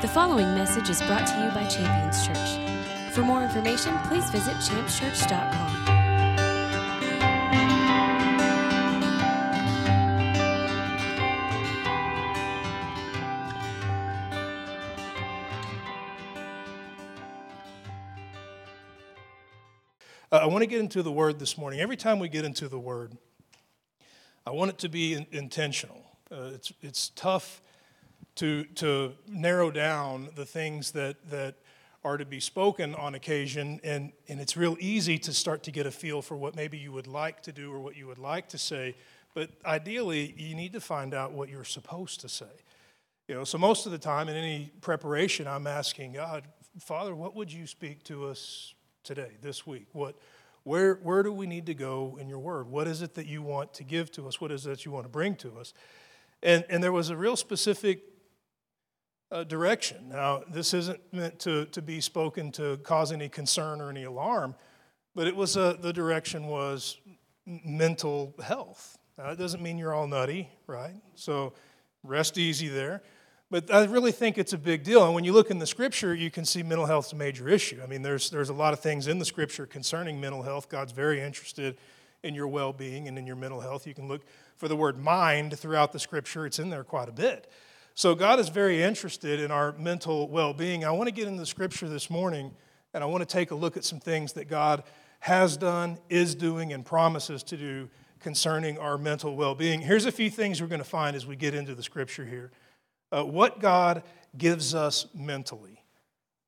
The following message is brought to you by Champions Church. For more information, please visit championschurch.com. Uh, I want to get into the word this morning. Every time we get into the word, I want it to be in- intentional. Uh, it's, it's tough to, to narrow down the things that, that are to be spoken on occasion, and, and it's real easy to start to get a feel for what maybe you would like to do or what you would like to say. But ideally, you need to find out what you're supposed to say. You know, so most of the time in any preparation, I'm asking God, Father, what would you speak to us today, this week? What, where, where do we need to go in your word? What is it that you want to give to us? What is it that you want to bring to us? And, and there was a real specific uh, direction. Now, this isn't meant to, to be spoken to cause any concern or any alarm, but it was a, the direction was mental health. Now, it doesn't mean you're all nutty, right? So rest easy there. But I really think it's a big deal. And when you look in the scripture, you can see mental health's a major issue. I mean, there's, there's a lot of things in the scripture concerning mental health. God's very interested in your well being and in your mental health. You can look for the word mind throughout the scripture, it's in there quite a bit. So, God is very interested in our mental well being. I want to get into the scripture this morning, and I want to take a look at some things that God has done, is doing, and promises to do concerning our mental well being. Here's a few things we're going to find as we get into the scripture here uh, what God gives us mentally.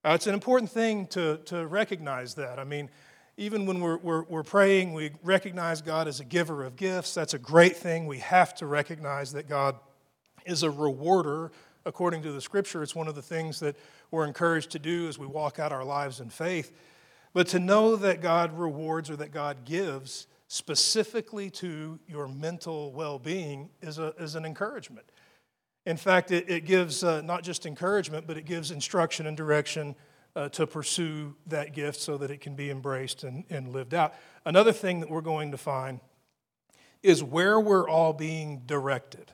Uh, it's an important thing to, to recognize that. I mean, even when we're, we're, we're, praying, we recognize God as a giver of gifts. That's a great thing. We have to recognize that God is a rewarder according to the scripture. It's one of the things that we're encouraged to do as we walk out our lives in faith. But to know that God rewards or that God gives specifically to your mental well being is, a, is an encouragement. In fact, it, it gives uh, not just encouragement, but it gives instruction and direction uh, to pursue that gift so that it can be embraced and, and lived out. Another thing that we're going to find is where we're all being directed.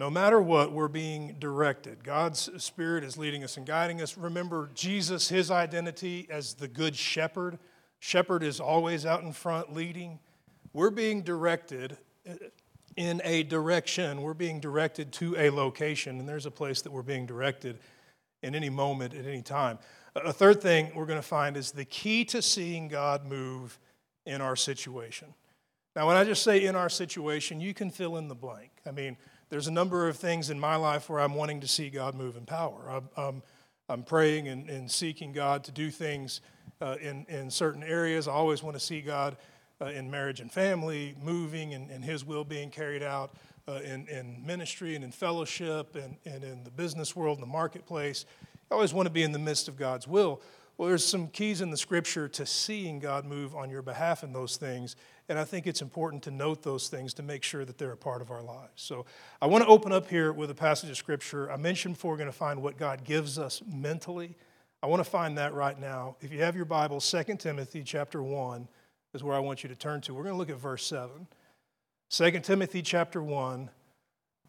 No matter what, we're being directed. God's Spirit is leading us and guiding us. Remember Jesus, his identity as the good shepherd. Shepherd is always out in front leading. We're being directed uh, in a direction. We're being directed to a location, and there's a place that we're being directed in any moment, at any time. A third thing we're going to find is the key to seeing God move in our situation. Now, when I just say in our situation, you can fill in the blank. I mean, there's a number of things in my life where I'm wanting to see God move in power. I'm, I'm, praying and, and, seeking God to do things uh, in, in certain areas. I always want to see God uh, in marriage and family, moving and, and His will being carried out uh, in, in ministry and in fellowship and, and in the business world and the marketplace. I always want to be in the midst of God's will. Well, there's some keys in the scripture to seeing God move on your behalf in those things. And I think it's important to note those things to make sure that they're a part of our lives. So I want to open up here with a passage of scripture. I mentioned before we're going to find what God gives us mentally. I want to find that right now. If you have your Bible, 2 Timothy chapter 1 is where I want you to turn to. We're going to look at verse 7. 2 Timothy chapter 1,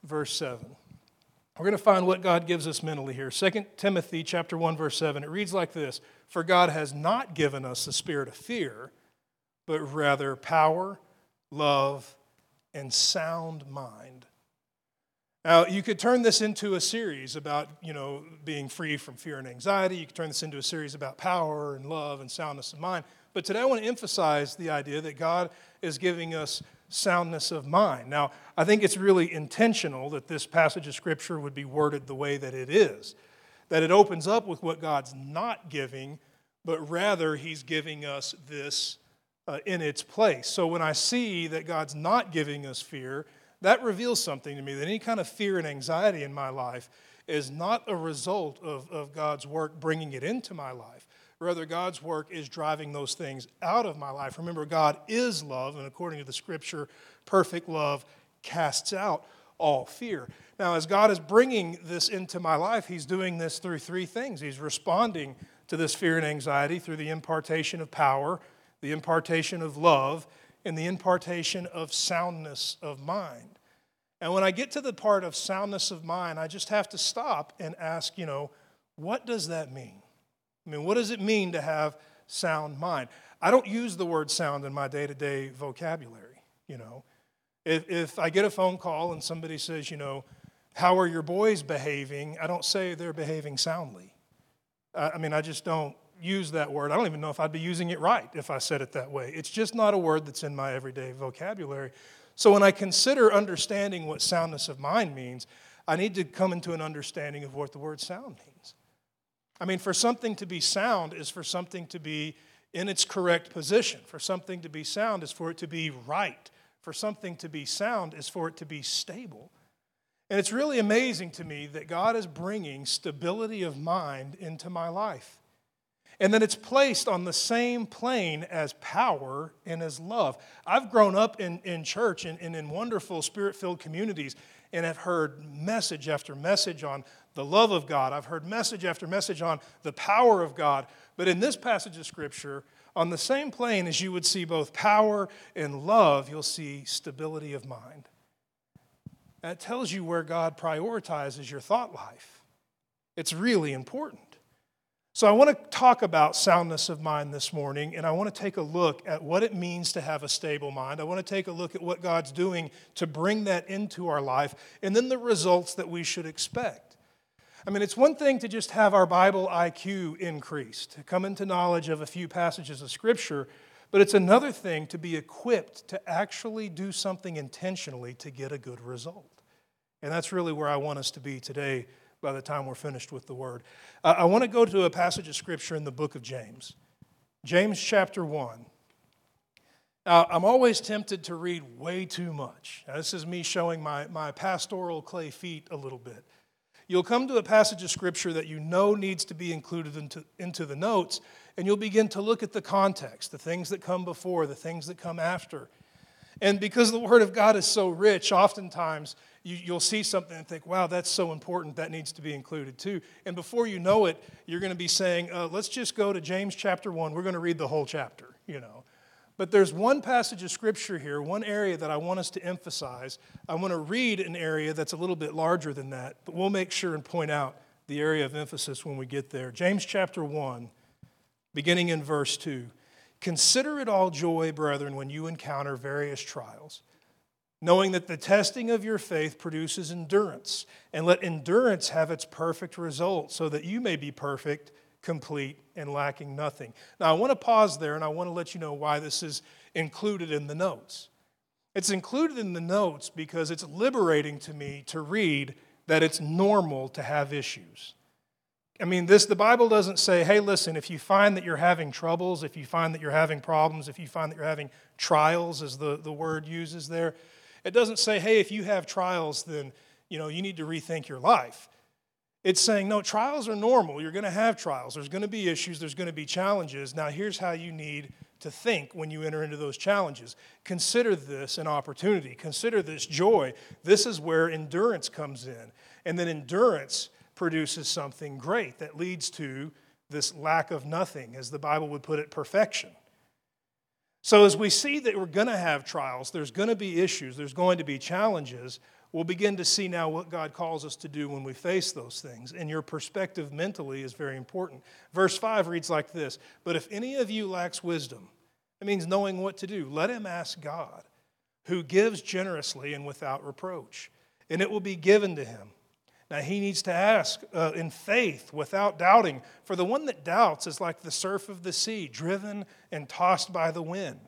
verse 7. We're going to find what God gives us mentally here. 2 Timothy chapter 1 verse 7. It reads like this: "For God has not given us the spirit of fear, but rather power, love, and sound mind." Now, you could turn this into a series about, you know, being free from fear and anxiety. You could turn this into a series about power and love and soundness of mind. But today I want to emphasize the idea that God is giving us soundness of mind. Now, I think it's really intentional that this passage of Scripture would be worded the way that it is, that it opens up with what God's not giving, but rather He's giving us this uh, in its place. So when I see that God's not giving us fear, that reveals something to me that any kind of fear and anxiety in my life is not a result of, of God's work bringing it into my life Rather, God's work is driving those things out of my life. Remember, God is love, and according to the scripture, perfect love casts out all fear. Now, as God is bringing this into my life, He's doing this through three things. He's responding to this fear and anxiety through the impartation of power, the impartation of love, and the impartation of soundness of mind. And when I get to the part of soundness of mind, I just have to stop and ask, you know, what does that mean? I mean, what does it mean to have sound mind? I don't use the word sound in my day to day vocabulary, you know. If, if I get a phone call and somebody says, you know, how are your boys behaving? I don't say they're behaving soundly. I mean, I just don't use that word. I don't even know if I'd be using it right if I said it that way. It's just not a word that's in my everyday vocabulary. So when I consider understanding what soundness of mind means, I need to come into an understanding of what the word sound means. I mean, for something to be sound is for something to be in its correct position. For something to be sound is for it to be right. For something to be sound is for it to be stable. And it's really amazing to me that God is bringing stability of mind into my life. And then it's placed on the same plane as power and as love. I've grown up in, in church and, and in wonderful spirit filled communities and have heard message after message on the love of God. I've heard message after message on the power of God. But in this passage of Scripture, on the same plane as you would see both power and love, you'll see stability of mind. That tells you where God prioritizes your thought life. It's really important. So, I want to talk about soundness of mind this morning, and I want to take a look at what it means to have a stable mind. I want to take a look at what God's doing to bring that into our life, and then the results that we should expect. I mean, it's one thing to just have our Bible IQ increased, to come into knowledge of a few passages of Scripture, but it's another thing to be equipped to actually do something intentionally to get a good result. And that's really where I want us to be today by the time we're finished with the word. I want to go to a passage of scripture in the book of James, James chapter 1. Now, I'm always tempted to read way too much. Now, this is me showing my, my pastoral clay feet a little bit. You'll come to a passage of scripture that you know needs to be included into, into the notes, and you'll begin to look at the context, the things that come before, the things that come after. And because the Word of God is so rich, oftentimes you, will see something and think, wow, that's so important, that needs to be included too. And before you know it, you're going to be saying, uh, let's just go to James chapter 1. We're going to read the whole chapter, you know. But there's one passage of scripture here, one area that I want us to emphasize. I want to read an area that's a little bit larger than that, but we'll make sure and point out the area of emphasis when we get there. James chapter 1, beginning in verse 2. Consider it all joy, brethren, when you encounter various trials knowing that the testing of your faith produces endurance. And let endurance have its perfect result, so that you may be perfect, complete, and lacking nothing. Now, I want to pause there and I want to let you know why this is included in the notes. It's included in the notes because it's liberating to me to read that it's normal to have issues. I mean, this the Bible doesn't say, hey, listen, if you find that you're having troubles, if you find that you're having problems, if you find that you're having trials, as the, the word uses there, it doesn't say, hey, if you have trials, then you know you need to rethink your life. It's saying, no, trials are normal. You're going to have trials. There's going to be issues. There's going to be challenges. Now, here's how you need to think when you enter into those challenges. Consider this an opportunity. Consider this joy. This is where endurance comes in. And then endurance produces something great that leads to this lack of nothing, as the Bible would put it, perfection. So, as we see that we're going to have trials, there's going to be issues, there's going to be challenges, we'll begin to see now what God calls us to do when we face those things. And your perspective mentally is very important. Verse 5 reads like this But if any of you lacks wisdom, it means knowing what to do, let him ask God, who gives generously and without reproach, and it will be given to him. Now, he needs to ask uh, in faith without doubting. For the one that doubts is like the surf of the sea, driven and tossed by the wind.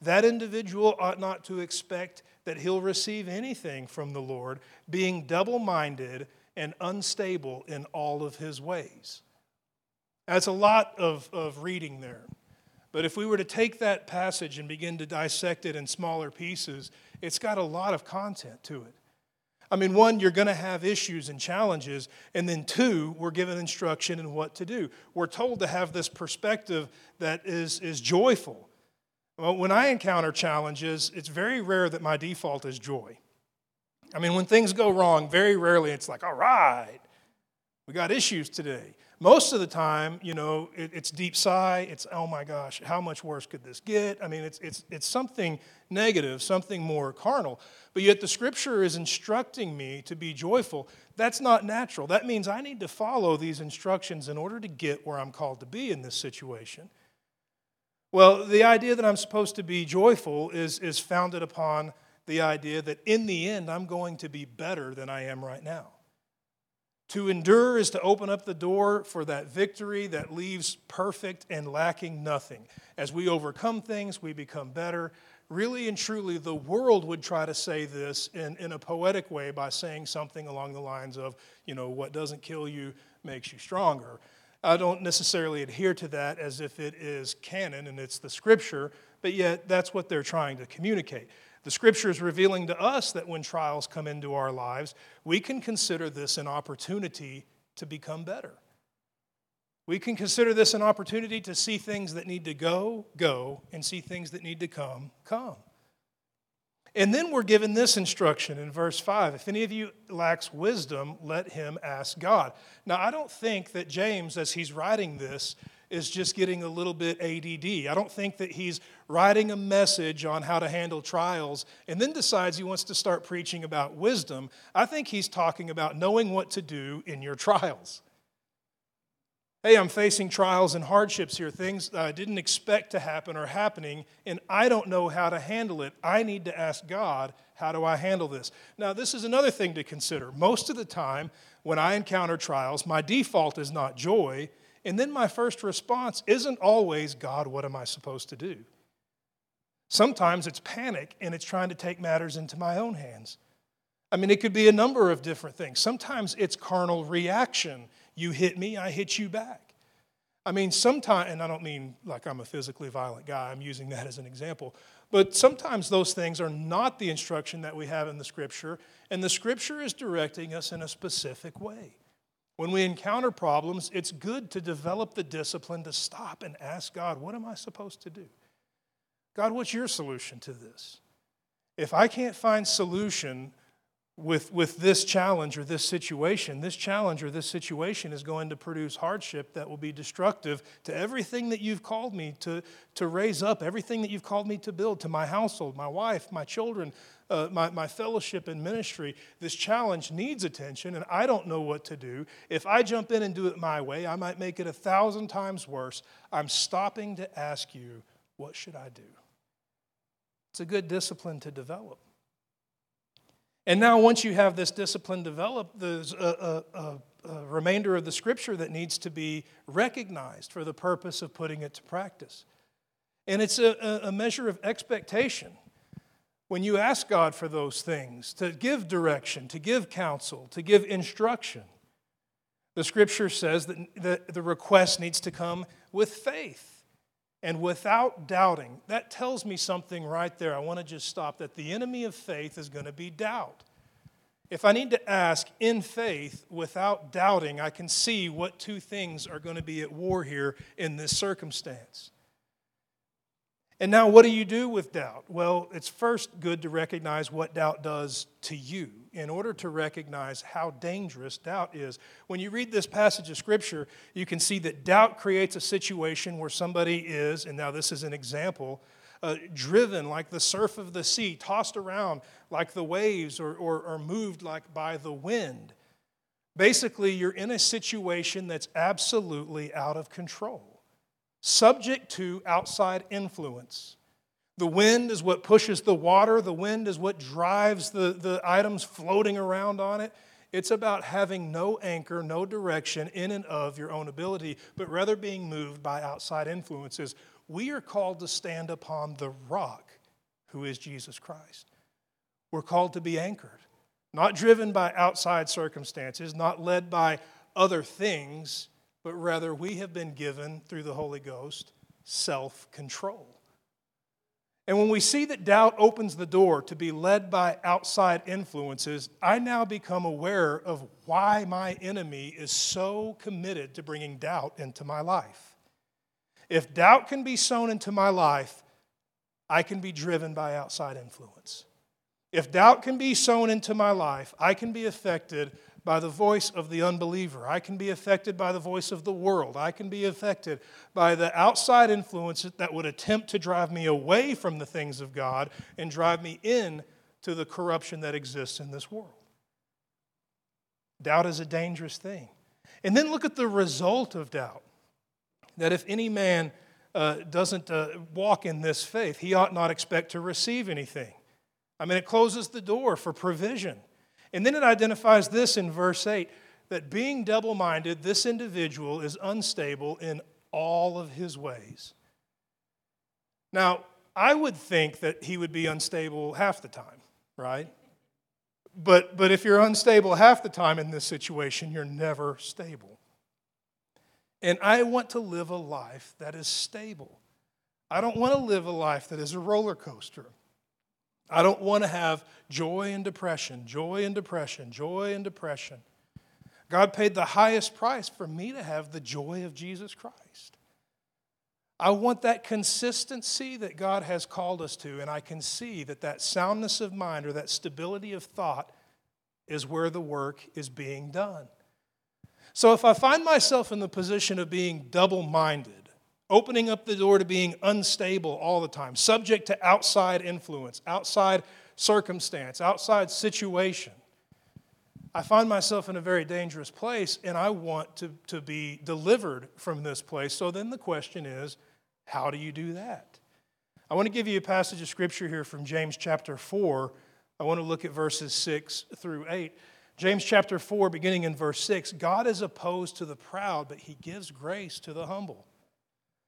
That individual ought not to expect that he'll receive anything from the Lord, being double minded and unstable in all of his ways. That's a lot of, of reading there. But if we were to take that passage and begin to dissect it in smaller pieces, it's got a lot of content to it. I mean, one, you're going to have issues and challenges. And then two, we're given instruction in what to do. We're told to have this perspective that is, is joyful. Well, when I encounter challenges, it's very rare that my default is joy. I mean, when things go wrong, very rarely it's like, all right, we got issues today. Most of the time, you know, it, it's deep sigh. It's, oh my gosh, how much worse could this get? I mean, it's, it's, it's something negative, something more carnal. But yet the scripture is instructing me to be joyful. That's not natural. That means I need to follow these instructions in order to get where I'm called to be in this situation. Well, the idea that I'm supposed to be joyful is, is founded upon the idea that in the end, I'm going to be better than I am right now. To endure is to open up the door for that victory that leaves perfect and lacking nothing. As we overcome things, we become better. Really and truly, the world would try to say this in, in a poetic way by saying something along the lines of, you know, what doesn't kill you makes you stronger. I don't necessarily adhere to that as if it is canon and it's the scripture, but yet that's what they're trying to communicate. The scripture is revealing to us that when trials come into our lives, we can consider this an opportunity to become better. We can consider this an opportunity to see things that need to go, go, and see things that need to come, come. And then we're given this instruction in verse 5 if any of you lacks wisdom, let him ask God. Now, I don't think that James, as he's writing this, is just getting a little bit ADD. I don't think that he's writing a message on how to handle trials and then decides he wants to start preaching about wisdom. I think he's talking about knowing what to do in your trials. Hey, I'm facing trials and hardships here, things I didn't expect to happen are happening, and I don't know how to handle it. I need to ask God, how do I handle this? Now, this is another thing to consider. Most of the time, when I encounter trials, my default is not joy, and then my first response isn't always, God, what am I supposed to do? Sometimes it's panic and it's trying to take matters into my own hands. I mean, it could be a number of different things. Sometimes it's carnal reaction. You hit me, I hit you back. I mean, sometimes, and I don't mean like I'm a physically violent guy, I'm using that as an example, but sometimes those things are not the instruction that we have in the scripture, and the scripture is directing us in a specific way. When we encounter problems, it's good to develop the discipline to stop and ask God, what am I supposed to do? God, what's your solution to this? If I can't find solution with, with this challenge or this situation, this challenge or this situation is going to produce hardship that will be destructive to everything that you've called me to, to raise up, everything that you've called me to build, to my household, my wife, my children, uh, my, my fellowship and ministry. This challenge needs attention, and I don't know what to do. If I jump in and do it my way, I might make it a thousand times worse. I'm stopping to ask you, what should I do? It's a good discipline to develop. And now, once you have this discipline developed, there's a, a, a, a, remainder of the scripture that needs to be recognized for the purpose of putting it to practice. And it's a, measure of expectation. When you ask God for those things, to give direction, to give counsel, to give instruction, the scripture says that the, the request needs to come with faith and without doubting. That tells me something right there. I want to just stop that the enemy of faith is going to be doubt. If I need to ask in faith without doubting, I can see what two things are going to be at war here in this circumstance. And now, what do you do with doubt? Well, it's first good to recognize what doubt does to you in order to recognize how dangerous doubt is. When you read this passage of Scripture, you can see that doubt creates a situation where somebody is, and now this is an example, uh, driven like the surf of the sea, tossed around like the waves, or, or, or moved like by the wind. Basically, you're in a situation that's absolutely out of control, subject to outside influence. The wind is what pushes the water, the wind is what drives the, the items floating around on it. It's about having no anchor, no direction in and of your own ability, but rather being moved by outside influences. We are called to stand upon the rock, who is Jesus Christ. We're called to be anchored, not driven by outside circumstances, not led by other things, but rather we have been given through the Holy Ghost self control. And when we see that doubt opens the door to be led by outside influences, I now become aware of why my enemy is so committed to bringing doubt into my life. If doubt can be sown into my life, I can be driven by outside influence. If doubt can be sown into my life, I can be affected by the voice of the unbeliever. I can be affected by the voice of the world. I can be affected by the outside influences that would attempt to drive me away from the things of God and drive me in to the corruption that exists in this world. Doubt is a dangerous thing. And then look at the result of doubt. That if any man uh, doesn't uh, walk in this faith, he ought not expect to receive anything. I mean, it closes the door for provision. And then it identifies this in verse 8 that being double minded, this individual is unstable in all of his ways. Now, I would think that he would be unstable half the time, right? But, but if you're unstable half the time in this situation, you're never stable. And I want to live a life that is stable. I don't want to live a life that is a roller coaster. I don't want to have joy and depression, joy and depression, joy and depression. God paid the highest price for me to have the joy of Jesus Christ. I want that consistency that God has called us to, and I can see that that soundness of mind or that stability of thought is where the work is being done. So if I find myself in the position of being double minded, opening up the door to being unstable all the time, subject to outside influence, outside circumstance, outside situation. I find myself in a very dangerous place and I want to, to be delivered from this place. So then the question is, how do you do that? I want to give you a passage of scripture here from James chapter 4. I want to look at verses 6 through 8. James chapter 4, beginning in verse 6 God is opposed to the proud, but he gives grace to the humble.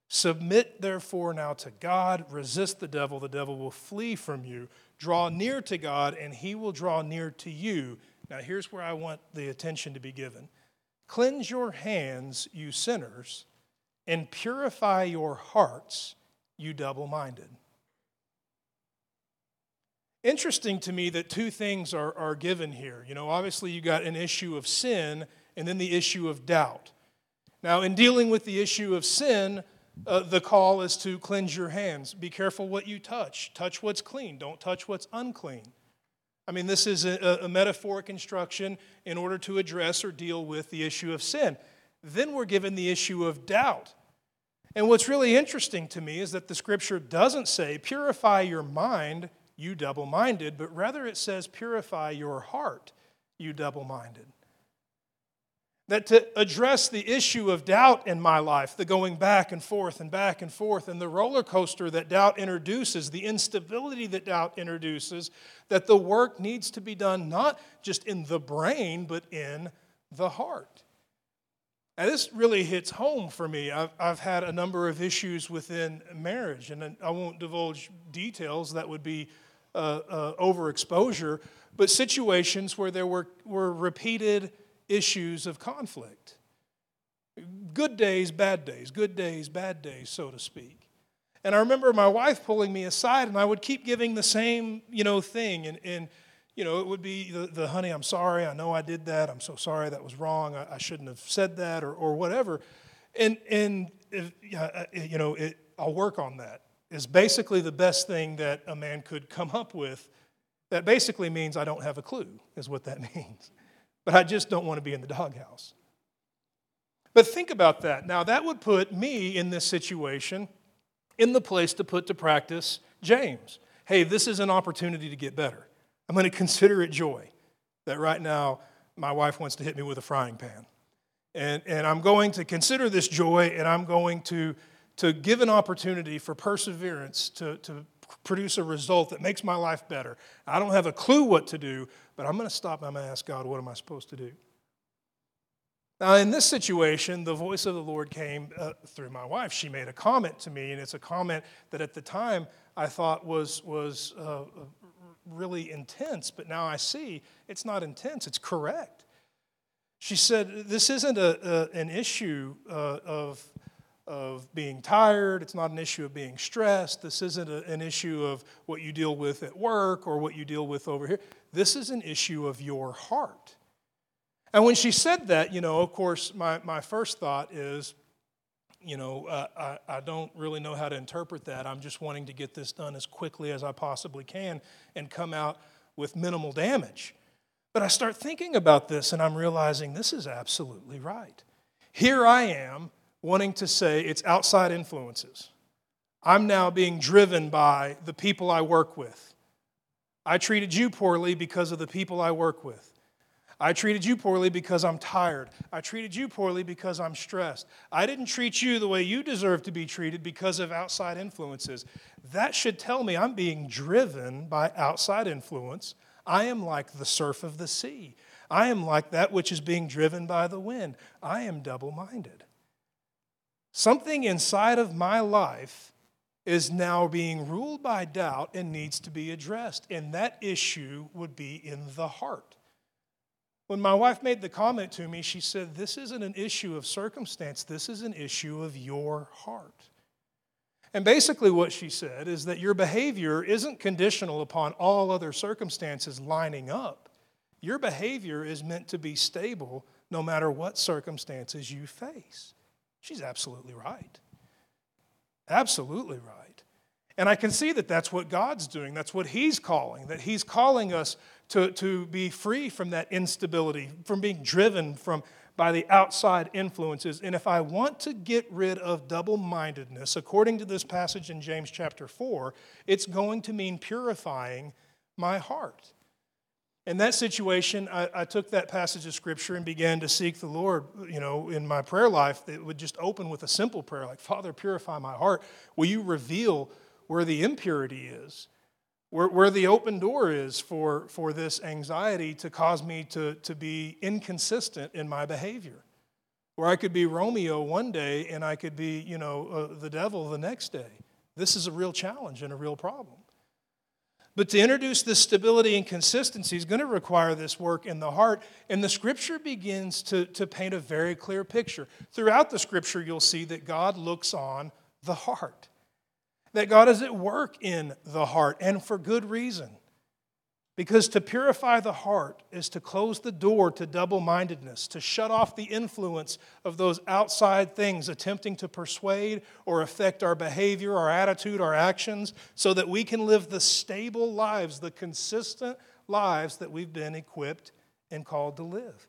Submit therefore now to God, resist the devil, the devil will flee from you. Draw near to God, and he will draw near to you. Now, here's where I want the attention to be given Cleanse your hands, you sinners, and purify your hearts, you double minded. Interesting to me that two things are, are given here. You know, obviously, you got an issue of sin and then the issue of doubt. Now, in dealing with the issue of sin, uh, the call is to cleanse your hands. Be careful what you touch. Touch what's clean, don't touch what's unclean. I mean, this is a, a metaphoric instruction in order to address or deal with the issue of sin. Then we're given the issue of doubt. And what's really interesting to me is that the scripture doesn't say, purify your mind, you double minded, but rather it says, purify your heart, you double minded that to address the issue of doubt in my life, the going back and forth and back and forth, and the roller coaster that doubt introduces, the instability that doubt introduces, that the work needs to be done not just in the brain, but in the heart. Now, this really hits home for me. I've, I've had a number of issues within marriage, and I won't divulge details that would be uh, uh, overexposure, but situations where there were, were repeated issues of conflict. Good days, bad days, good days, bad days, so to speak. And I remember my wife pulling me aside, and I would keep giving the same, you know, thing. And, and you know, it would be the, the, honey, I'm sorry, I know I did that, I'm so sorry, that was wrong, I, I shouldn't have said that, or, or whatever. And, and if, uh, you know, it, I'll work on that, is basically the best thing that a man could come up with. That basically means I don't have a clue, is what that means but I just don't want to be in the doghouse. But think about that. Now, that would put me in this situation in the place to put to practice James. Hey, this is an opportunity to get better. I'm going to consider it joy that right now my wife wants to hit me with a frying pan. And, and I'm going to consider this joy and I'm going to, to give an opportunity for perseverance to, to produce a result that makes my life better. I don't have a clue what to do, but I'm going to stop and I'm going to ask God, what am I supposed to do? Now, in this situation, the voice of the Lord came uh, through my wife. She made a comment to me, and it's a comment that at the time I thought was, was uh, really intense, but now I see it's not intense, it's correct. She said, This isn't a, a an issue uh, of of being tired. It's not an issue of being stressed. This isn't a, an issue of what you deal with at work or what you deal with over here. This is an issue of your heart. And when she said that, you know, of course, my, my first thought is, you know, uh, I, I don't really know how to interpret that. I'm just wanting to get this done as quickly as I possibly can and come out with minimal damage. But I start thinking about this and I'm realizing this is absolutely right. Here I am wanting to say it's outside influences. I'm now being driven by the people I work with. I treated you poorly because of the people I work with. I treated you poorly because I'm tired. I treated you poorly because I'm stressed. I didn't treat you the way you deserve to be treated because of outside influences. That should tell me I'm being driven by outside influence. I am like the surf of the sea. I am like that which is being driven by the wind. I am double minded. Something inside of my life is now being ruled by doubt and needs to be addressed. And that issue would be in the heart. When my wife made the comment to me, she said, This isn't an issue of circumstance, this is an issue of your heart. And basically, what she said is that your behavior isn't conditional upon all other circumstances lining up. Your behavior is meant to be stable no matter what circumstances you face. She's absolutely right. Absolutely right. And I can see that that's what God's doing. That's what He's calling, that He's calling us to, to be free from that instability, from being driven from, by the outside influences. And if I want to get rid of double mindedness, according to this passage in James chapter 4, it's going to mean purifying my heart. In that situation, I, I, took that passage of scripture and began to seek the Lord. You know, in my prayer life, it would just open with a simple prayer like, Father, purify my heart. Will you reveal where the impurity is? where, where the open door is for, for this anxiety to cause me to, to be inconsistent in my behavior. Where I could be Romeo one day and I could be, you know, uh, the devil the next day. This is a real challenge and a real problem. But to introduce this stability and consistency is going to require this work in the heart. And the scripture begins to, to paint a very clear picture. Throughout the scripture, you'll see that God looks on the heart that God is at work in the heart, and for good reason. Because to purify the heart is to close the door to double mindedness, to shut off the influence of those outside things attempting to persuade or affect our behavior, our attitude, our actions, so that we can live the stable lives, the consistent lives that we've been equipped and called to live.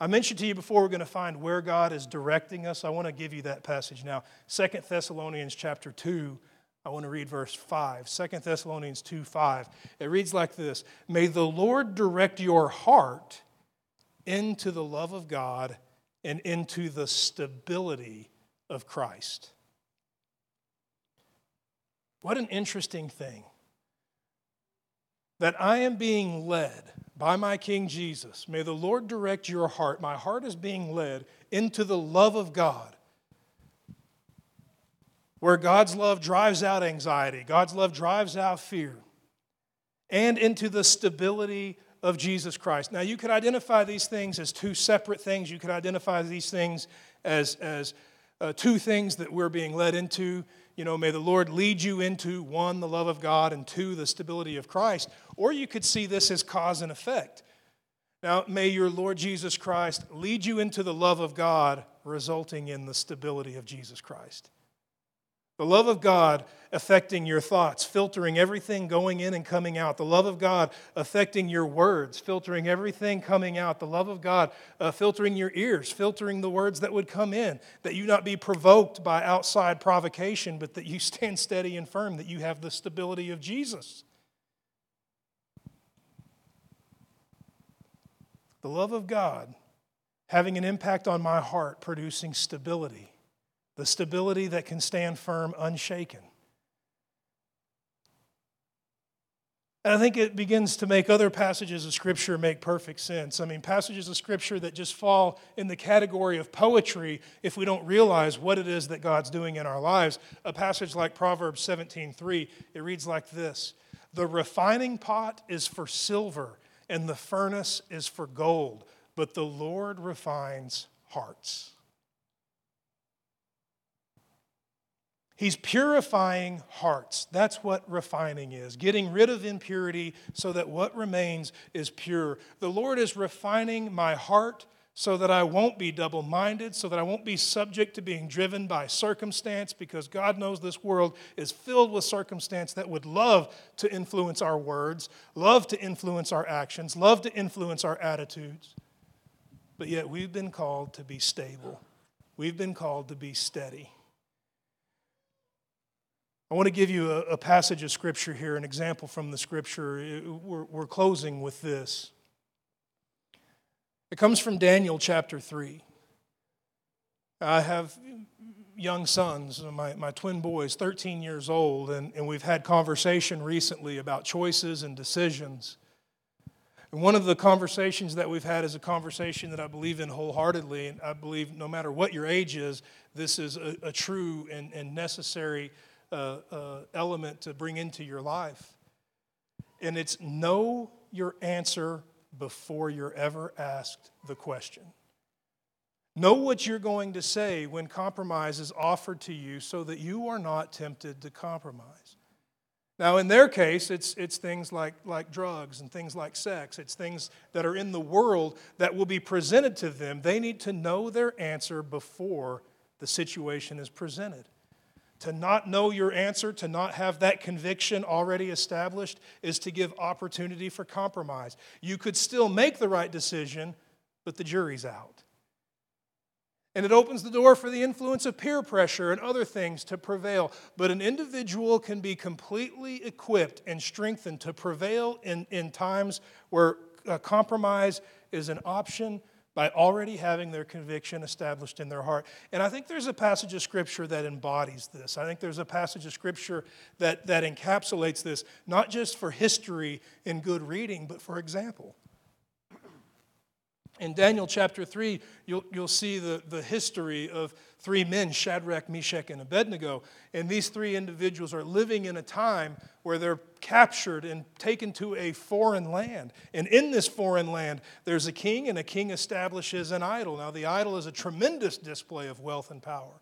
I mentioned to you before we're going to find where God is directing us. I want to give you that passage now. Second Thessalonians chapter 2 I want to read verse 5, 2 Thessalonians 2 5. It reads like this May the Lord direct your heart into the love of God and into the stability of Christ. What an interesting thing that I am being led by my King Jesus. May the Lord direct your heart. My heart is being led into the love of God where God's love drives out anxiety, God's love drives out fear, and into the stability of Jesus Christ. Now, you could identify these things as two separate things. You could identify these things as, as uh, two things that we're being led into. You know, may the Lord lead you into one, the love of God, and two, the stability of Christ. Or you could see this as cause and effect. Now, may your Lord Jesus Christ lead you into the love of God, resulting in the stability of Jesus Christ. The love of God affecting your thoughts, filtering everything going in and coming out. The love of God affecting your words, filtering everything coming out. The love of God uh, filtering your ears, filtering the words that would come in. That you not be provoked by outside provocation, but that you stand steady and firm, that you have the stability of Jesus. The love of God having an impact on my heart, producing stability the stability that can stand firm unshaken. And I think it begins to make other passages of Scripture make perfect sense. I mean, passages of Scripture that just fall in the category of poetry if we don't realize what it is that God's doing in our lives. A passage like Proverbs 17:3, it reads like this: "The refining pot is for silver, and the furnace is for gold, but the Lord refines hearts." He's purifying hearts. That's what refining is getting rid of impurity so that what remains is pure. The Lord is refining my heart so that I won't be double minded, so that I won't be subject to being driven by circumstance, because God knows this world is filled with circumstance that would love to influence our words, love to influence our actions, love to influence our attitudes. But yet we've been called to be stable, we've been called to be steady. I want to give you a, a passage of Scripture here, an example from the Scripture. We're, we're closing with this. It comes from Daniel chapter 3. I have young sons, my, my twin boys, 13 years old, and, and we've had conversation recently about choices and decisions. And one of the conversations that we've had is a conversation that I believe in wholeheartedly, and I believe no matter what your age is, this is a, a true and, and necessary uh, uh, element to bring into your life. And it's know your answer before you're ever asked the question. Know what you're going to say when compromise is offered to you so that you are not tempted to compromise. Now, in their case, it's, it's things like, like drugs and things like sex. It's things that are in the world that will be presented to them. They need to know their answer before the situation is presented. To not know your answer, to not have that conviction already established, is to give opportunity for compromise. You could still make the right decision, but the jury's out. And it opens the door for the influence of peer pressure and other things to prevail. But an individual can be completely equipped and strengthened to prevail in, in times where uh, compromise is an option by already having their conviction established in their heart. And I think there's a passage of Scripture that embodies this. I think there's a passage of Scripture that, that encapsulates this, not just for history and good reading, but for example. In Daniel chapter 3, you'll, you'll see the, the history of three men, Shadrach, Meshach, and Abednego. And these three individuals are living in a time where they're captured and taken to a foreign land. And in this foreign land, there's a king, and a king establishes an idol. Now, the idol is a tremendous display of wealth and power.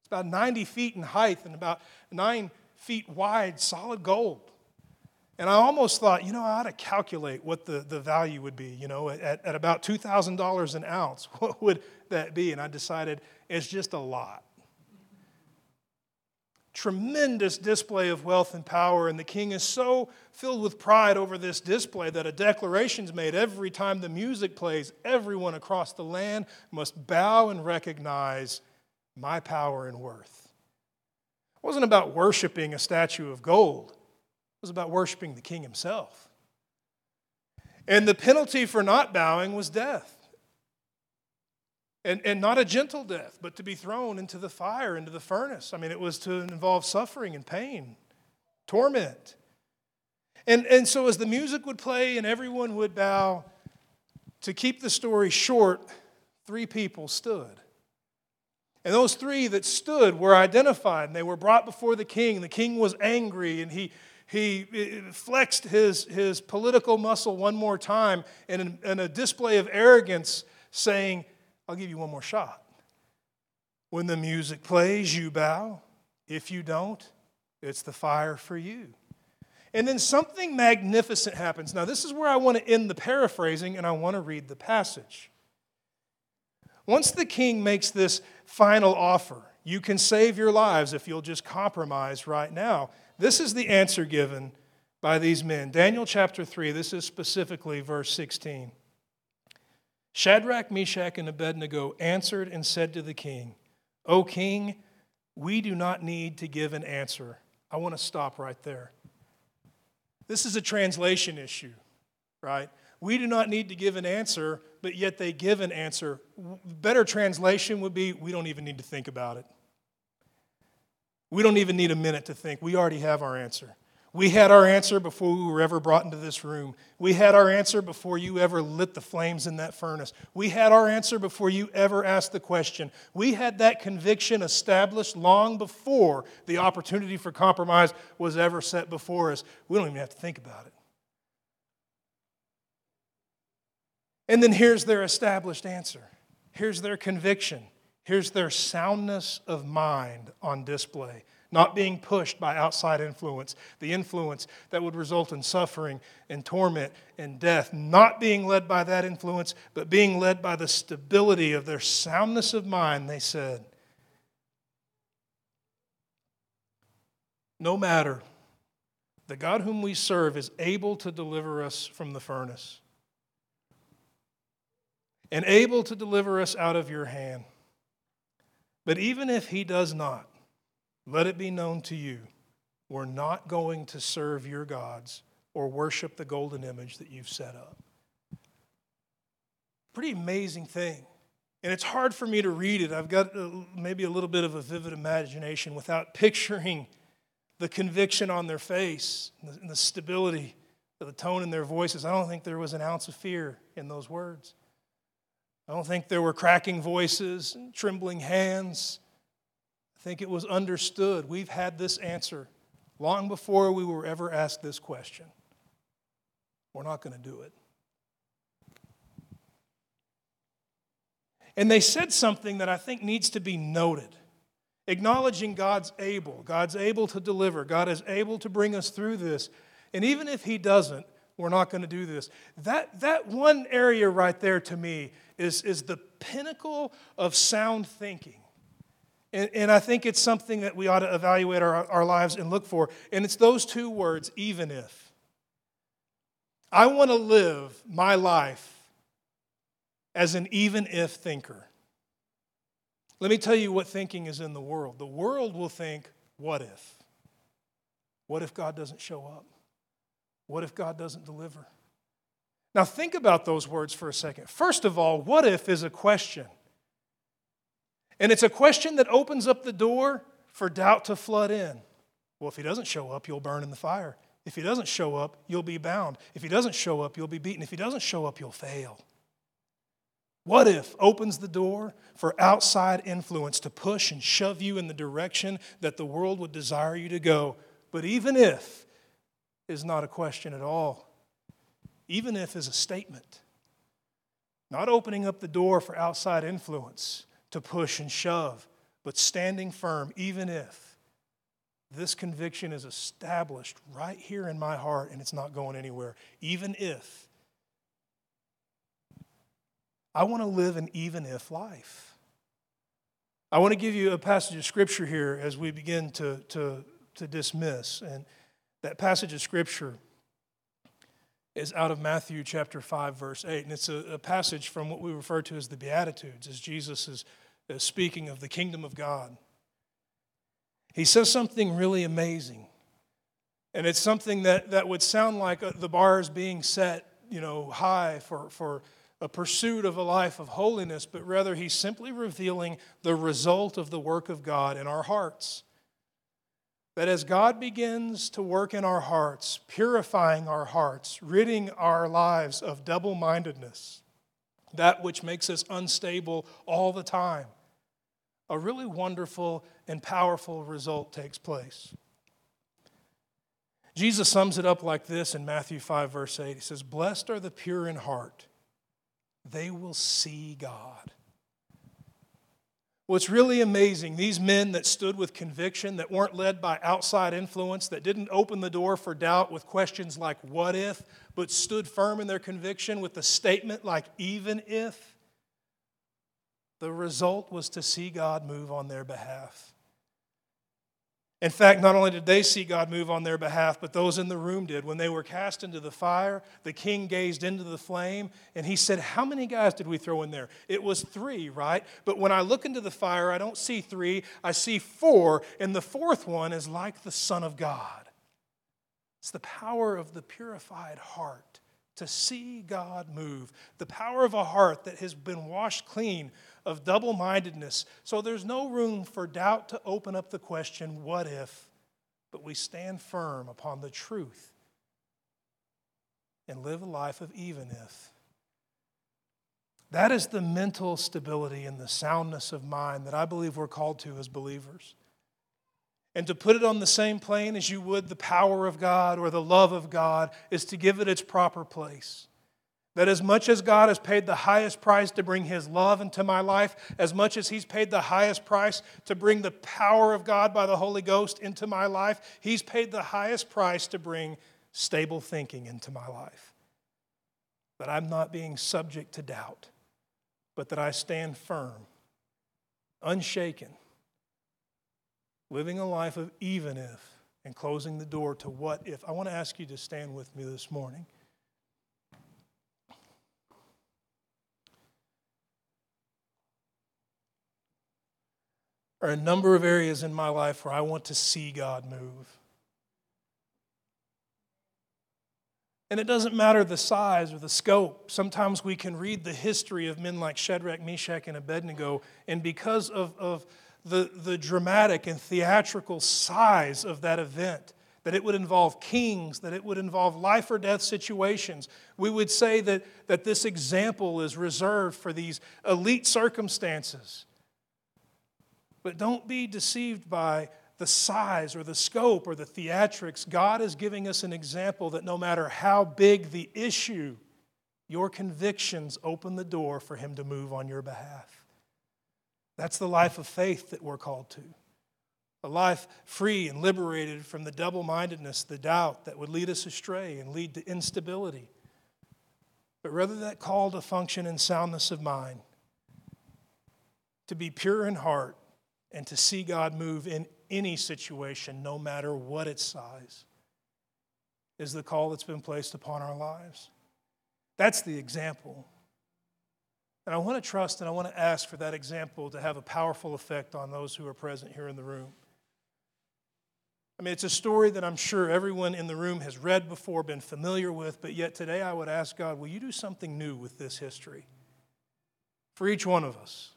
It's about 90 feet in height and about nine feet wide, solid gold. And I almost thought, you know, I ought to calculate what the, the value would be. You know, at, at about $2,000 an ounce, what would that be? And I decided it's just a lot. Tremendous display of wealth and power, and the king is so filled with pride over this display that a declaration is made every time the music plays. Everyone across the land must bow and recognize my power and worth. It wasn't about worshiping a statue of gold was about worshiping the king himself. And the penalty for not bowing was death. And, and not a gentle death, but to be thrown into the fire, into the furnace. I mean, it was to involve suffering and pain, torment. And, and so, as the music would play and everyone would bow, to keep the story short, three people stood. And those three that stood were identified and they were brought before the king. The king was angry and he, he flexed his, his political muscle one more time in, in a display of arrogance, saying, I'll give you one more shot. When the music plays, you bow. If you don't, it's the fire for you. And then something magnificent happens. Now, this is where I want to end the paraphrasing and I want to read the passage. Once the king makes this final offer, you can save your lives if you'll just compromise right now. This is the answer given by these men. Daniel chapter 3, this is specifically verse 16. Shadrach, Meshach, and Abednego answered and said to the king, O king, we do not need to give an answer. I want to stop right there. This is a translation issue, right? We do not need to give an answer, but yet they give an answer. Better translation would be we don't even need to think about it. We don't even need a minute to think. We already have our answer. We had our answer before we were ever brought into this room. We had our answer before you ever lit the flames in that furnace. We had our answer before you ever asked the question. We had that conviction established long before the opportunity for compromise was ever set before us. We don't even have to think about it. And then here's their established answer. Here's their conviction. Here's their soundness of mind on display. not being pushed by outside influence, the influence that would result in suffering and torment and death, not being led by that influence, but being led by the stability of their soundness of mind, they said, No matter, the God whom we serve is able to deliver us from the furnace and able to deliver us out of your hand. But even if he does not, let it be known to you, we're not going to serve your gods or worship the golden image that you've set up. Pretty amazing thing. And it's hard for me to read it. I've got maybe a little bit of a vivid imagination without picturing the conviction on their face and the stability of the tone in their voices. I don't think there was an ounce of fear in those words. I don't think there were cracking voices and trembling hands. I think it was understood. We've had this answer long before we were ever asked this question. We're not going to do it. And they said something that I think needs to be noted. Acknowledging God's able, God's able to deliver, God is able to bring us through this. And even if He doesn't, we're not going to do this. That, that one area right there to me is, is the pinnacle of sound thinking. And, and I think it's something that we ought to evaluate our, our lives and look for. And it's those two words, even if. I want to live my life as an even if thinker. Let me tell you what thinking is in the world. The world will think, what if? What if God doesn't show up? What if God doesn't deliver? Now, think about those words for a second. First of all, what if is a question. And it's a question that opens up the door for doubt to flood in. Well, if he doesn't show up, you'll burn in the fire. If he doesn't show up, you'll be bound. If he doesn't show up, you'll be beaten. If he doesn't show up, you'll fail. What if opens the door for outside influence to push and shove you in the direction that the world would desire you to go? But even if is not a question at all even if is a statement. Not opening up the door for outside influence to push and shove, but standing firm, even if this conviction is established right here in my heart and it's not going anywhere. Even if I want to live an even if life. I want to give you a passage of scripture here as we begin to, to, to dismiss. And that passage of scripture is out of Matthew chapter 5, verse 8. And it's a, a passage from what we refer to as the Beatitudes, as Jesus is, is speaking of the kingdom of God. He says something really amazing. And it's something that, that would sound like uh, the bar is being set, you know, high for, for a pursuit of a life of holiness, but rather he's simply revealing the result of the work of God in our hearts that as God begins to work in our hearts, purifying our hearts, ridding our lives of double mindedness, that which makes us unstable all the time, a really wonderful and powerful result takes place. Jesus sums it up like this in Matthew 5, verse 8. He says, Blessed are the pure in heart, they will see God. What's really amazing, these men that stood with conviction, that weren't led by outside influence, that didn't open the door for doubt with questions like, what if, but stood firm in their conviction with a statement like, even if, the result was to see God move on their behalf. In fact, not only did they see God move on their behalf, but those in the room did. When they were cast into the fire, the king gazed into the flame and he said, How many guys did we throw in there? It was three, right? But when I look into the fire, I don't see three, I see four, and the fourth one is like the Son of God. It's the power of the purified heart to see God move, the power of a heart that has been washed clean of double mindedness. So there's no room for doubt to open up the question, what if? But we stand firm upon the truth and live a life of even if. That is the mental stability and the soundness of mind that I believe we're called to as believers. And to put it on the same plane as you would the power of God or the love of God is to give it its proper place. That as much as God has paid the highest price to bring His love into my life, as much as He's paid the highest price to bring the power of God by the Holy Ghost into my life, He's paid the highest price to bring stable thinking into my life. That I'm not being subject to doubt, but that I stand firm, unshaken, living a life of even if and closing the door to what if. I want to ask you to stand with me this morning. There are a number of areas in my life where I want to see God move. And it doesn't matter the size or the scope. Sometimes we can read the history of men like Shadrach, Meshach, and Abednego, and because of, of the, the dramatic and theatrical size of that event, that it would involve kings, that it would involve life or death situations, we would say that, that this example is reserved for these elite circumstances. But don't be deceived by the size or the scope or the theatrics. God is giving us an example that no matter how big the issue, your convictions open the door for Him to move on your behalf. That's the life of faith that we're called to. A life free and liberated from the double mindedness, the doubt that would lead us astray and lead to instability. But rather, that call to function in soundness of mind, to be pure in heart, and to see God move in any situation, no matter what its size, is the call that's been placed upon our lives. That's the example. And I want to trust and I want to ask for that example to have a powerful effect on those who are present here in the room. I mean, it's a story that I'm sure everyone in the room has read before, been familiar with, but yet today I would ask God, will you do something new with this history for each one of us?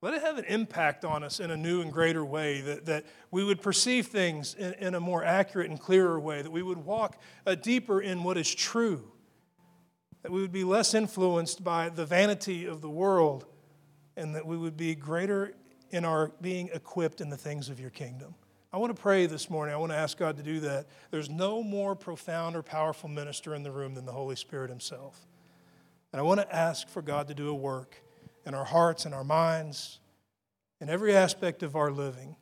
Let it have an impact on us in a new and greater way, that, that we would perceive things in, in a more accurate and clearer way, that we would walk a deeper in what is true, that we would be less influenced by the vanity of the world, and that we would be greater in our being equipped in the things of your kingdom. I want to pray this morning. I want to ask God to do that. There's no more profound or powerful minister in the room than the Holy Spirit Himself. And I want to ask for God to do a work in our hearts and our minds, in every aspect of our living,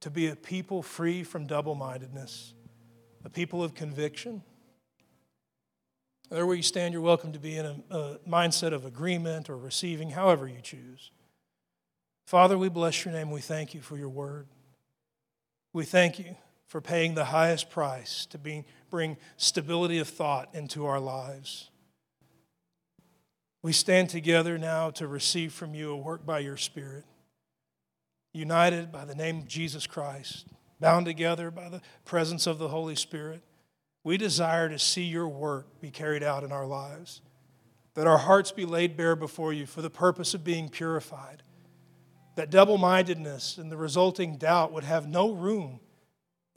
to be a people free from double mindedness, a people of conviction. There where you stand, you're welcome to be in a, a mindset of agreement or receiving, however you choose. Father, we bless your name. We thank you for your word. We thank you for paying the highest price to be, bring stability of thought into our lives. We stand together now to receive from you a work by your Spirit, united by the name of Jesus Christ, bound together by the presence of the Holy Spirit. We desire to see your work be carried out in our lives, that our hearts be laid bare before you for the purpose of being purified, that double mindedness and the resulting doubt would have no room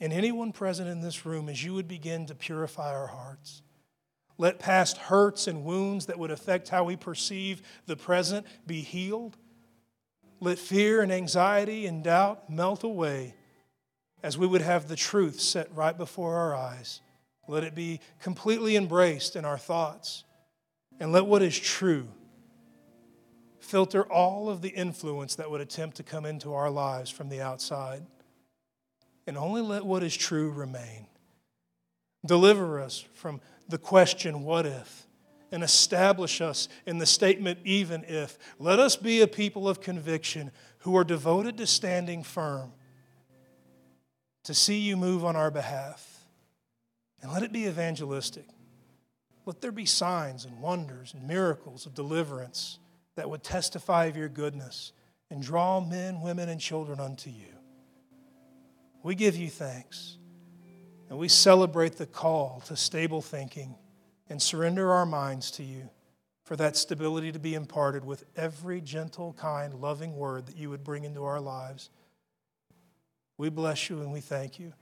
in anyone present in this room as you would begin to purify our hearts. Let past hurts and wounds that would affect how we perceive the present be healed. Let fear and anxiety and doubt melt away as we would have the truth set right before our eyes. Let it be completely embraced in our thoughts. And let what is true filter all of the influence that would attempt to come into our lives from the outside. And only let what is true remain. Deliver us from the question, what if? And establish us in the statement, even if. Let us be a people of conviction who are devoted to standing firm to see you move on our behalf. And let it be evangelistic. Let there be signs and wonders and miracles of deliverance that would testify of your goodness and draw men, women, and children unto you. We give you thanks. And we celebrate the call to stable thinking and surrender our minds to you for that stability to be imparted with every gentle, kind, loving word that you would bring into our lives. We bless you and we thank you.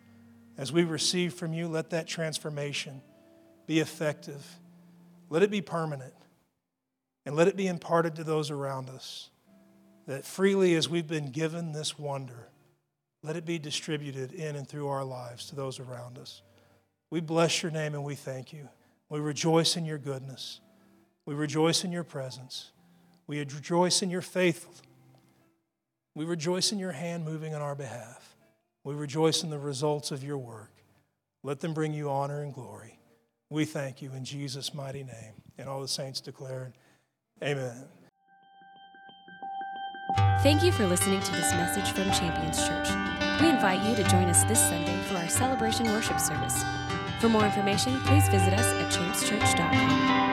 As we receive from you, let that transformation be effective. Let it be permanent. And let it be imparted to those around us. That freely as we've been given this wonder, let it be distributed in and through our lives to those around us. We bless your name and we thank you. We rejoice in your goodness. We rejoice in your presence. We rejoice in your faithfulness. We rejoice in your hand moving on our behalf. We rejoice in the results of your work. Let them bring you honor and glory. We thank you in Jesus' mighty name. And all the saints declared, Amen. Thank you for listening to this message from Champions Church. We invite you to join us this Sunday for our celebration worship service. For more information, please visit us at championschurch.com.